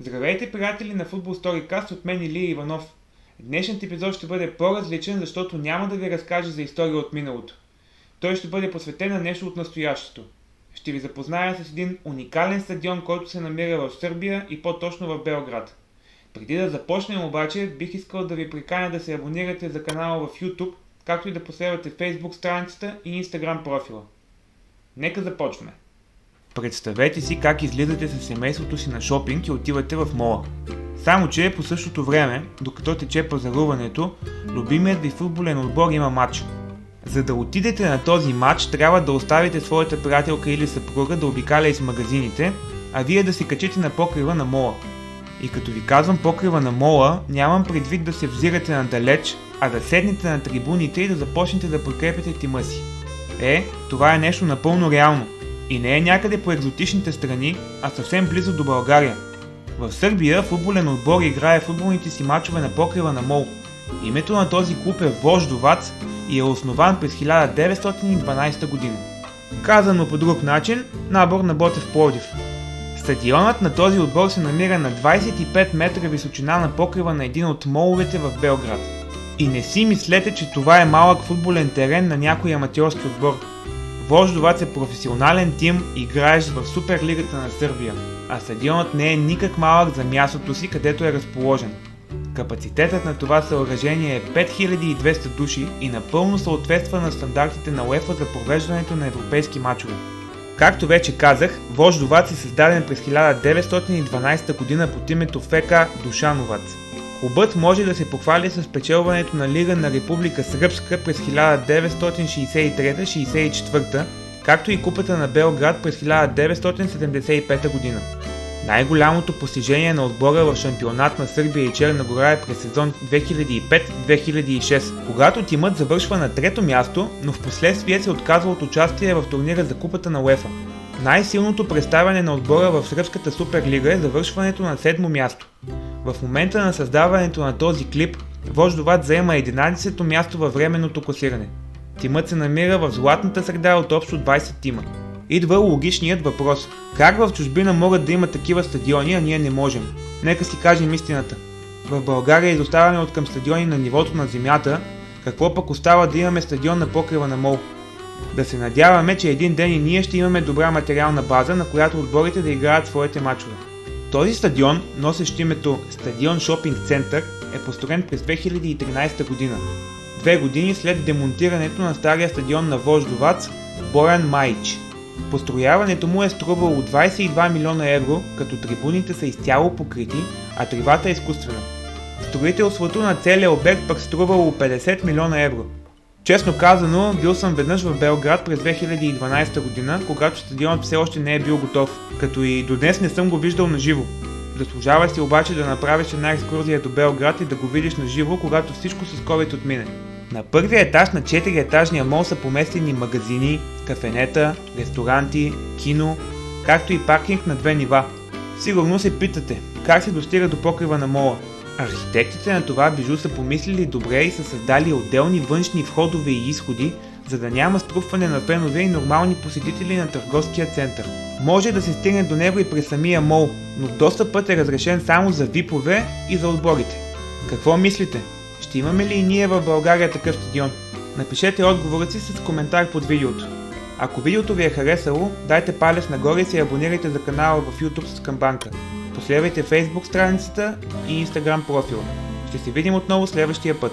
Здравейте, приятели на Football Storycast от мен Илия Иванов. Днешният епизод ще бъде по-различен, защото няма да ви разкажа за история от миналото. Той ще бъде посветен на нещо от настоящето. Ще ви запозная с един уникален стадион, който се намира в Сърбия и по-точно в Белград. Преди да започнем обаче, бих искал да ви приканя да се абонирате за канала в YouTube, както и да последвате Facebook страницата и Instagram профила. Нека започваме! Представете си как излизате с семейството си на шопинг и отивате в мола. Само, че по същото време, докато тече пазаруването, любимият ви футболен отбор има матч. За да отидете на този матч, трябва да оставите своята приятелка или съпруга да обикаля из магазините, а вие да се качите на покрива на мола. И като ви казвам покрива на мола, нямам предвид да се взирате надалеч, а да седнете на трибуните и да започнете да подкрепяте тима си. Е, това е нещо напълно реално. И не е някъде по екзотичните страни, а съвсем близо до България. В Сърбия футболен отбор играе футболните си мачове на покрива на Мол. Името на този клуб е Вождовац и е основан през 1912 година. Казано по друг начин, набор на Ботев Плодив. Стадионът на този отбор се намира на 25 метра височина на покрива на един от моловете в Белград. И не си мислете, че това е малък футболен терен на някой аматьорски отбор. Вождовац е професионален тим, играещ в Суперлигата на Сърбия, а стадионът не е никак малък за мястото си, където е разположен. Капацитетът на това съоръжение е 5200 души и напълно съответства на стандартите на УЕФА за провеждането на европейски матчове. Както вече казах, Вождовац е създаден през 1912 година под името ФК Душановац. Клубът може да се похвали с печелването на Лига на Република Сръбска през 1963-64, както и Купата на Белград през 1975 година. Най-голямото постижение на отбора в шампионат на Сърбия и Черна гора е през сезон 2005-2006, когато тимът завършва на трето място, но в последствие се отказва от участие в турнира за Купата на УЕФА. Най-силното представяне на отбора в Сръбската суперлига е завършването на седмо място. В момента на създаването на този клип, Вождоват заема 11-то място във временното класиране. Тимът се намира в златната среда от общо 20 тима. Идва логичният въпрос. Как в чужбина могат да има такива стадиони, а ние не можем? Нека си кажем истината. В България изоставяме от към стадиони на нивото на земята, какво пък остава да имаме стадион на покрива на мол. Да се надяваме, че един ден и ние ще имаме добра материална база, на която отборите да играят своите мачове. Този стадион, носещ името Стадион Шопинг Център, е построен през 2013 година. Две години след демонтирането на стария стадион на Вождовац Боран Майч. Построяването му е струвало 22 милиона евро, като трибуните са изцяло покрити, а тривата е изкуствена. Строителството на целия обект пък струвало 50 милиона евро. Честно казано, бил съм веднъж в Белград през 2012 година, когато стадионът все още не е бил готов, като и до днес не съм го виждал на живо. Заслужава си обаче да направиш една екскурзия до Белград и да го видиш на живо, когато всичко с COVID отмине. На първия етаж на 4-етажния мол са поместени магазини, кафенета, ресторанти, кино, както и паркинг на две нива. Сигурно се питате, как се достига до покрива на мола? Архитектите на това бижу са помислили добре и са създали отделни външни входове и изходи, за да няма струпване на фенове и нормални посетители на търговския център. Може да се стигне до него и през самия мол, но достъпът е разрешен само за випове и за отборите. Какво мислите? Ще имаме ли и ние в България такъв стадион? Напишете отговорът си с коментар под видеото. Ако видеото ви е харесало, дайте палец нагоре и се абонирайте за канала в YouTube с камбанка. Последвайте Facebook страницата и Instagram профила. Ще се видим отново следващия път.